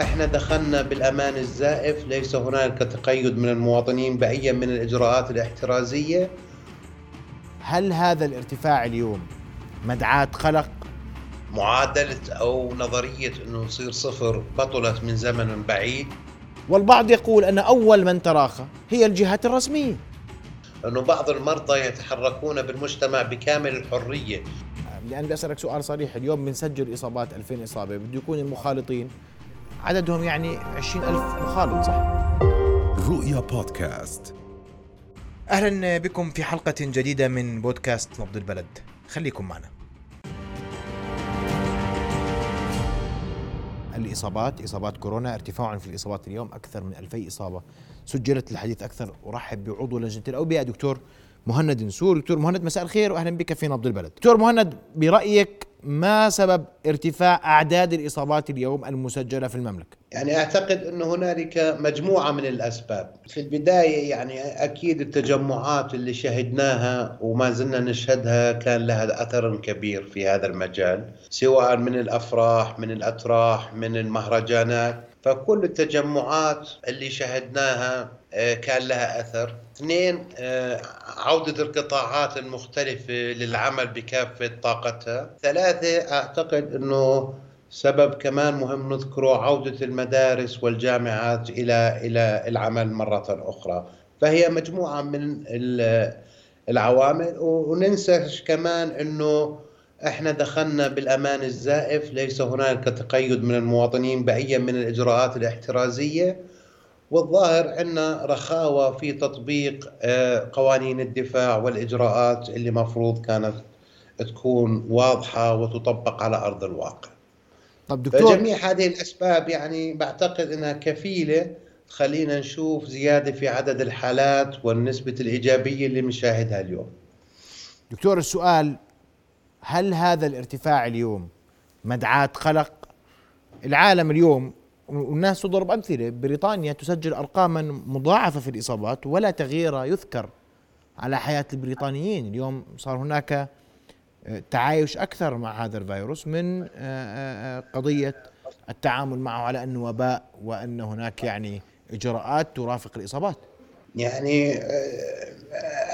إحنا دخلنا بالامان الزائف ليس هناك تقيد من المواطنين بأي من الإجراءات الاحترازية. هل هذا الارتفاع اليوم مدعاة قلق معادلة أو نظرية إنه يصير صفر بطلت من زمن بعيد. والبعض يقول أن أول من تراخى هي الجهات الرسمية. إنه بعض المرضى يتحركون بالمجتمع بكامل الحرية. لأن بدي أسألك سؤال صريح اليوم بنسجل إصابات 2000 إصابة بده يكون المخالطين عددهم يعني 20000 مخالط صح؟ رؤيا بودكاست. أهلا بكم في حلقة جديدة من بودكاست نبض البلد. خليكم معنا. الإصابات إصابات كورونا ارتفاع في الإصابات اليوم أكثر من 2000 إصابة. سجلت الحديث أكثر أرحب بعضو لجنة الأوبئة دكتور مهند نسور. دكتور مهند مساء الخير وأهلا بك في نبض البلد. دكتور مهند برأيك ما سبب ارتفاع أعداد الإصابات اليوم المسجلة في المملكة؟ يعني أعتقد انه هنالك مجموعة من الأسباب، في البداية يعني أكيد التجمعات اللي شهدناها وما زلنا نشهدها كان لها أثر كبير في هذا المجال، سواء من الأفراح، من الأتراح، من المهرجانات، فكل التجمعات اللي شهدناها آه، كان لها أثر. اثنين آه، عودة القطاعات المختلفة للعمل بكافة طاقتها. ثلاثة أعتقد إنه سبب كمان مهم نذكره عودة المدارس والجامعات إلى إلى العمل مرة أخرى فهي مجموعة من العوامل وننسى كمان أنه إحنا دخلنا بالأمان الزائف ليس هناك تقيد من المواطنين باي من الإجراءات الاحترازية. والظاهر عندنا رخاوة في تطبيق آه، قوانين الدفاع والإجراءات اللي مفروض كانت تكون واضحة وتطبق على أرض الواقع. طب دكتور فجميع هذه الأسباب يعني بعتقد إنها كفيلة. خلينا نشوف زيادة في عدد الحالات والنسبة الإيجابية اللي بنشاهدها اليوم. دكتور السؤال هل هذا الارتفاع اليوم مدعاة قلق؟ العالم اليوم والناس تضرب أمثلة بريطانيا تسجل أرقاما مضاعفة في الإصابات ولا تغيير يذكر على حياة البريطانيين، اليوم صار هناك تعايش أكثر مع هذا الفيروس من آه، آه، آه، قضية التعامل معه على أنه وباء وأن هناك يعني إجراءات ترافق الإصابات. يعني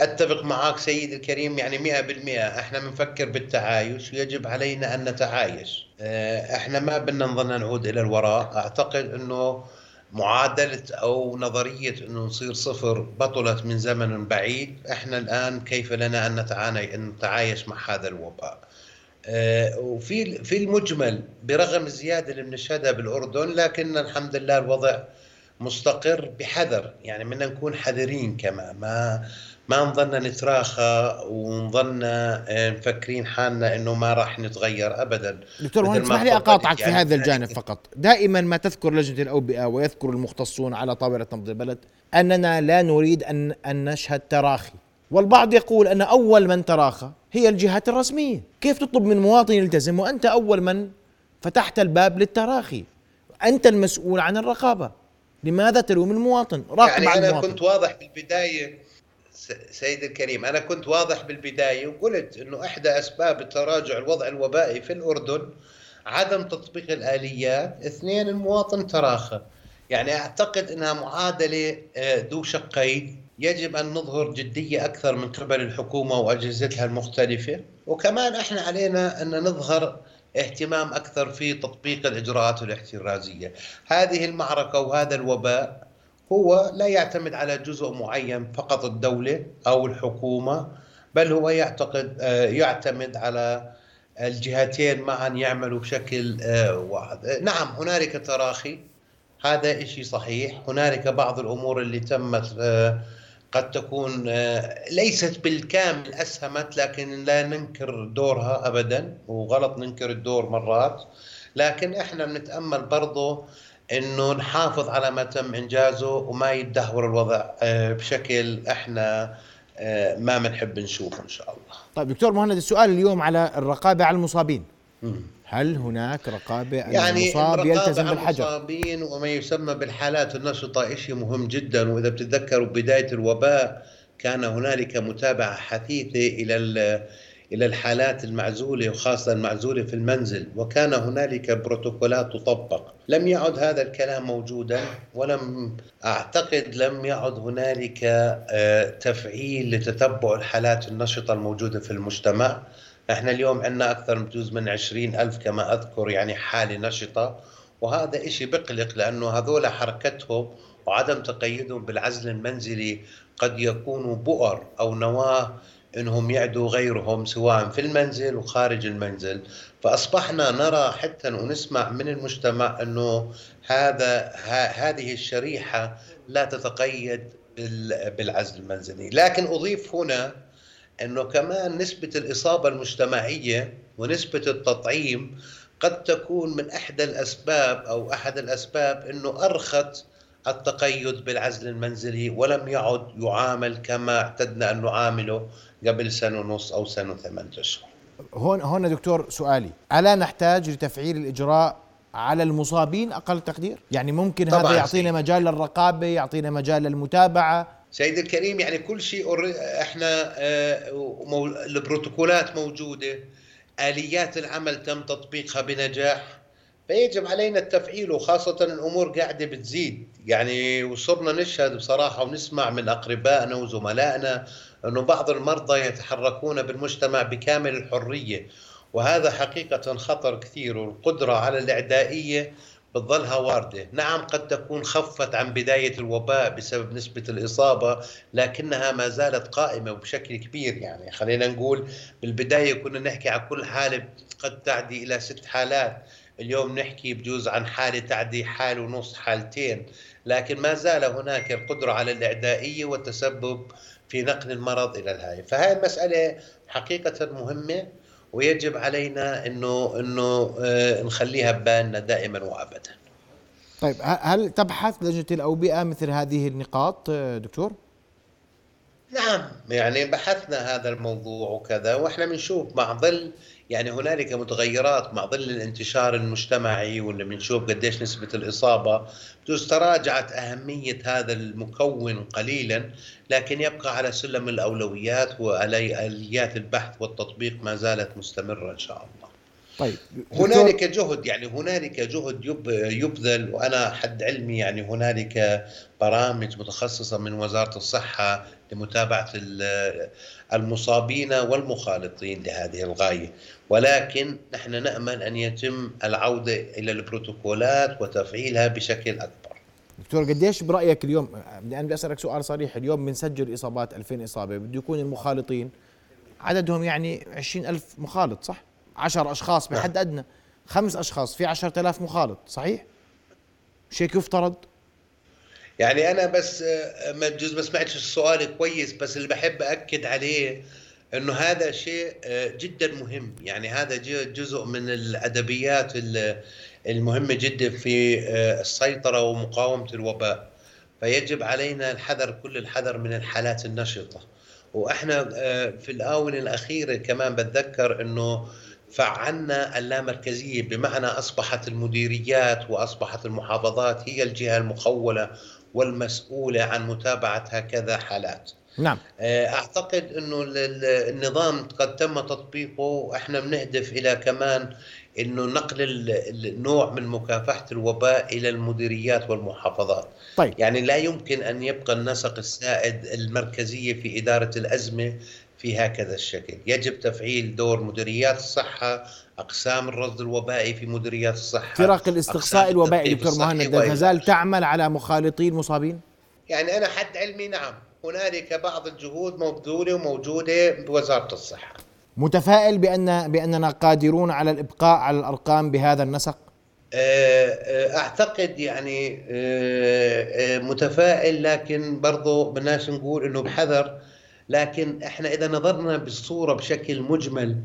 أتفق معك سيدي الكريم يعني 100% إحنا بنفكر بالتعايش ويجب علينا أن نتعايش. إحنا ما بدنا نظل نعود إلى الوراء. أعتقد إنه معادلة أو نظرية إنه نصير صفر بطلت من زمن بعيد، إحنا الآن كيف لنا أن نتعاني أن نتعايش مع هذا الوباء. آه، وفي في المجمل برغم الزياده اللي بنشهدها بالأردن لكن الحمد لله الوضع مستقر بحذر يعني بدنا نكون حذرين كمان. ما ما نظلنا نتراخى ونظلنا آه، مفكرين حالنا إنه ما راح نتغير ابدا. دكتور هون اسمح لي أقاطعك يعني في هذا الجانب فقط. دائما ما تذكر لجنة الأوبئة ويذكر المختصون على طاولة نبض البلد أننا لا نريد أن أن نشهد تراخي. والبعض يقول أن أول من تراخى هي الجهات الرسمية. كيف تطلب من مواطن يلتزم وأنت أول من فتحت الباب للتراخي؟ أنت المسؤول عن الرقابة. لماذا تلوم المواطن؟ راقب يعني أنا المواطن. كنت واضح بالبداية سيد الكريم أنا كنت واضح بالبداية وقلت أنه إحدى أسباب تراجع الوضع الوبائي في الأردن عدم تطبيق الآليات اثنين المواطن تراخى. يعني أعتقد أنها معادلة آه، ذو شقين. يجب أن نظهر جدية أكثر من قبل الحكومة وأجهزتها المختلفة. وكمان إحنا علينا أن نظهر اهتمام أكثر في تطبيق الإجراءات الاحترازية. هذه المعركة وهذا الوباء هو لا يعتمد على جزء معين فقط الدولة أو الحكومة بل هو يعتقد آه، يعتمد على الجهتين معا يعملوا بشكل آه، واحد. نعم هنالك تراخي هذا شيء صحيح. هنالك بعض الأمور اللي تمت آه، قد تكون ليست بالكامل أسهمت لكن لا ننكر دورها أبدا وغلط ننكر الدور مرات لكن إحنا بنتأمل برضه إنه نحافظ على ما تم إنجازه وما يتدهور الوضع آه، بشكل إحنا آه، ما بنحب نشوفه إن شاء الله. طيب دكتور مهند السؤال اليوم على الرقابة على المصابين. هل هناك رقابة يعني المصاب يلتزم بالحجر؟ المصابين وما يسمى بالحالات النشطة شيء مهم جدا. وإذا بتتذكروا بداية الوباء كان هنالك متابعة حثيثة إلى إلى الحالات المعزولة وخاصة المعزولة في المنزل. وكان هنالك بروتوكولات تطبق. لم يعد هذا الكلام موجودا ولم أعتقد لم يعد هنالك آه، تفعيل لتتبع الحالات النشطة الموجودة في المجتمع. إحنا اليوم عندنا أكثر من بجوز من 20 ألف كما أذكر يعني حالة نشطة وهذا إشي بقلق لأنه هذول حركتهم وعدم تقيدهم بالعزل المنزلي قد يكونوا بؤر أو نواة إنهم يعدوا غيرهم سواء في المنزل وخارج المنزل. فأصبحنا نرى حتى ونسمع من المجتمع إنه هذا هذه الشريحة لا تتقيد بالعزل المنزلي. لكن أضيف هنا أنه كمان نسبة الإصابة المجتمعية ونسبة التطعيم قد تكون من احدى الأسباب أو أحد الأسباب أنه أرخت التقيد بالعزل المنزلي ولم يعد يعامل كما اعتدنا أن نعامله قبل سنة ونص أو سنة وثمان أشهر. هون هون دكتور سؤالي، ألا نحتاج لتفعيل الإجراء على المصابين أقل تقدير؟ يعني ممكن هذا يعطينا مجال للرقابة، يعطينا مجال للمتابعة سيد الكريم يعني كل شيء إحنا آه، البروتوكولات موجودة آليات العمل تم تطبيقها بنجاح فيجب علينا التفعيل وخاصة الأمور قاعدة بتزيد. يعني وصرنا نشهد بصراحة ونسمع من أقربائنا وزملائنا أنه بعض المرضى يتحركون بالمجتمع بكامل الحرية وهذا حقيقة خطر كثير والقدرة على الإعدائية بتظلها واردة. نعم قد تكون خفت عن بداية الوباء بسبب نسبة الإصابة لكنها ما زالت قائمة بشكل كبير يعني. خلينا نقول بالبداية كنا نحكي عن كل حالة قد تعدي إلى ست حالات. اليوم نحكي بجوز عن حالة تعدي حال ونص حالتين. لكن ما زال هناك القدرة على الإعدائية والتسبب في نقل المرض إلى الهاي. فهذه المسألة حقيقة مهمة. ويجب علينا إنه إنه آه، نخليها ببالنا دائما وابدا. طيب هل تبحث لجنة الأوبئة مثل هذه النقاط آه، دكتور؟ نعم يعني بحثنا هذا الموضوع وكذا وإحنا بنشوف مع ظل يعني هنالك متغيرات مع ظل الانتشار المجتمعي واللي بنشوف قديش نسبة الإصابة بجوز تراجعت أهمية هذا المكون قليلا لكن يبقى على سلم الأولويات وآليات البحث والتطبيق ما زالت مستمرة إن شاء الله. طيب هنالك جهد يعني هنالك جهد يبذل وأنا حد علمي يعني هنالك برامج متخصصة من وزارة الصحة لمتابعة المصابين والمخالطين لهذه الغاية. ولكن نحن نأمل أن يتم العودة إلى البروتوكولات وتفعيلها بشكل أكبر. دكتور قديش برأيك اليوم؟ بدي أنا بدي أسألك سؤال صريح. اليوم بنسجل إصابات 2000 إصابة بده يكون المخالطين عددهم يعني 20000 مخالط صح؟ 10 أشخاص بحد نعم. أدنى. خمس أشخاص في 10000 مخالط صحيح؟ هيك يفترض يعني أنا بس ما بجوز ما سمعتش السؤال كويس بس اللي بحب أكد عليه إنه هذا شيء جدا مهم. يعني هذا جزء من الأدبيات المهمة جدا في السيطرة ومقاومة الوباء. فيجب علينا الحذر كل الحذر من الحالات النشطة. وإحنا في الآونة الأخيرة كمان بتذكر إنه فعلنا اللامركزية بمعنى أصبحت المديريات وأصبحت المحافظات هي الجهة المخوله والمسؤولة عن متابعة هكذا حالات. نعم. آه، أعتقد أنه النظام قد تم تطبيقه. إحنا بنهدف إلى كمان إنه نقل النوع من مكافحة الوباء إلى المديريات والمحافظات. طيب. يعني لا يمكن أن يبقى النسق السائد المركزية في إدارة الأزمة في هكذا الشكل. يجب تفعيل دور مديريات الصحة أقسام الرصد الوبائي في مديريات الصحة فرق الاستقصاء الوبائي دكتور مهند لا تزال تعمل على مخالطين مصابين؟ يعني أنا حد علمي نعم هنالك بعض الجهود مبذولة وموجودة بوزارة الصحة متفائل بأن بأننا قادرون على الإبقاء على الأرقام بهذا النسق؟ آه، آه، أعتقد يعني آه، متفائل لكن برضه بدناش نقول إنه بحذر لكن إحنا إذا نظرنا بالصورة بشكل مجمل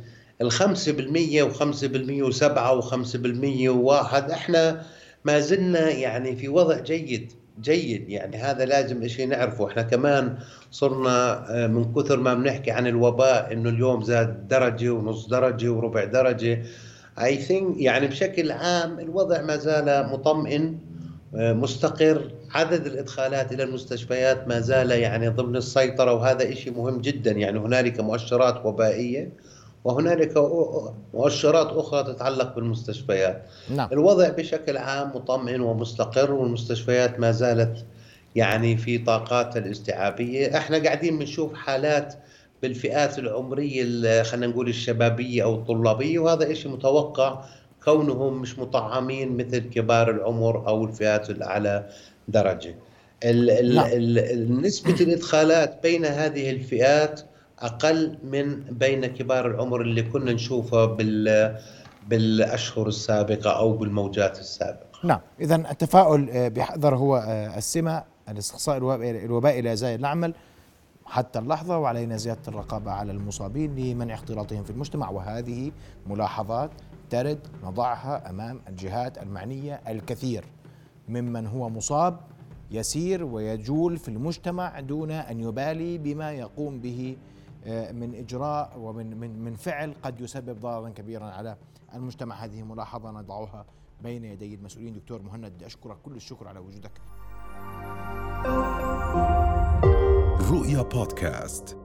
وخمسة بالمية وسبعة وخمسة بالمية وواحد إحنا ما زلنا يعني في وضع جيد جيد يعني هذا لازم شيء نعرفه. إحنا كمان صرنا آه، من كثر ما بنحكي عن الوباء إنه اليوم زاد درجة ونص درجة وربع درجة. اي ثينك يعني بشكل عام الوضع ما زال مطمئن آه، مستقر. عدد الإدخالات إلى المستشفيات ما زال يعني ضمن السيطرة وهذا شيء مهم جدا يعني هنالك مؤشرات وبائية. وهنالك مؤشرات أخرى تتعلق بالمستشفيات نعم. الوضع بشكل عام مطمئن ومستقر والمستشفيات ما زالت يعني في طاقاتها الاستيعابية إحنا قاعدين بنشوف حالات بالفئات العمرية خلينا نقول الشبابية أو الطلابية وهذا إشي متوقع كونهم مش مطعمين مثل كبار العمر أو الفئات الأعلى درجة نعم. نسبة الإدخالات بين هذه الفئات أقل من بين كبار العمر اللي كنا نشوفه بال بالأشهر السابقة أو بالموجات السابقة. نعم. إذا التفاؤل آه، بحذر هو آه، السمة الاستقصاء الوبائي لا يزال نعمل حتى اللحظة وعلينا زيادة الرقابة على المصابين لمنع اختلاطهم في المجتمع. وهذه ملاحظات ترد نضعها أمام الجهات المعنية الكثير. ممن هو مصاب يسير ويجول في المجتمع دون أن يبالي بما يقوم به من إجراء ومن من من فعل قد يسبب ضررا كبيرا على المجتمع. هذه ملاحظة نضعها بين يدي المسؤولين. دكتور مهند أشكرك كل الشكر على وجودك. رؤيا بودكاست.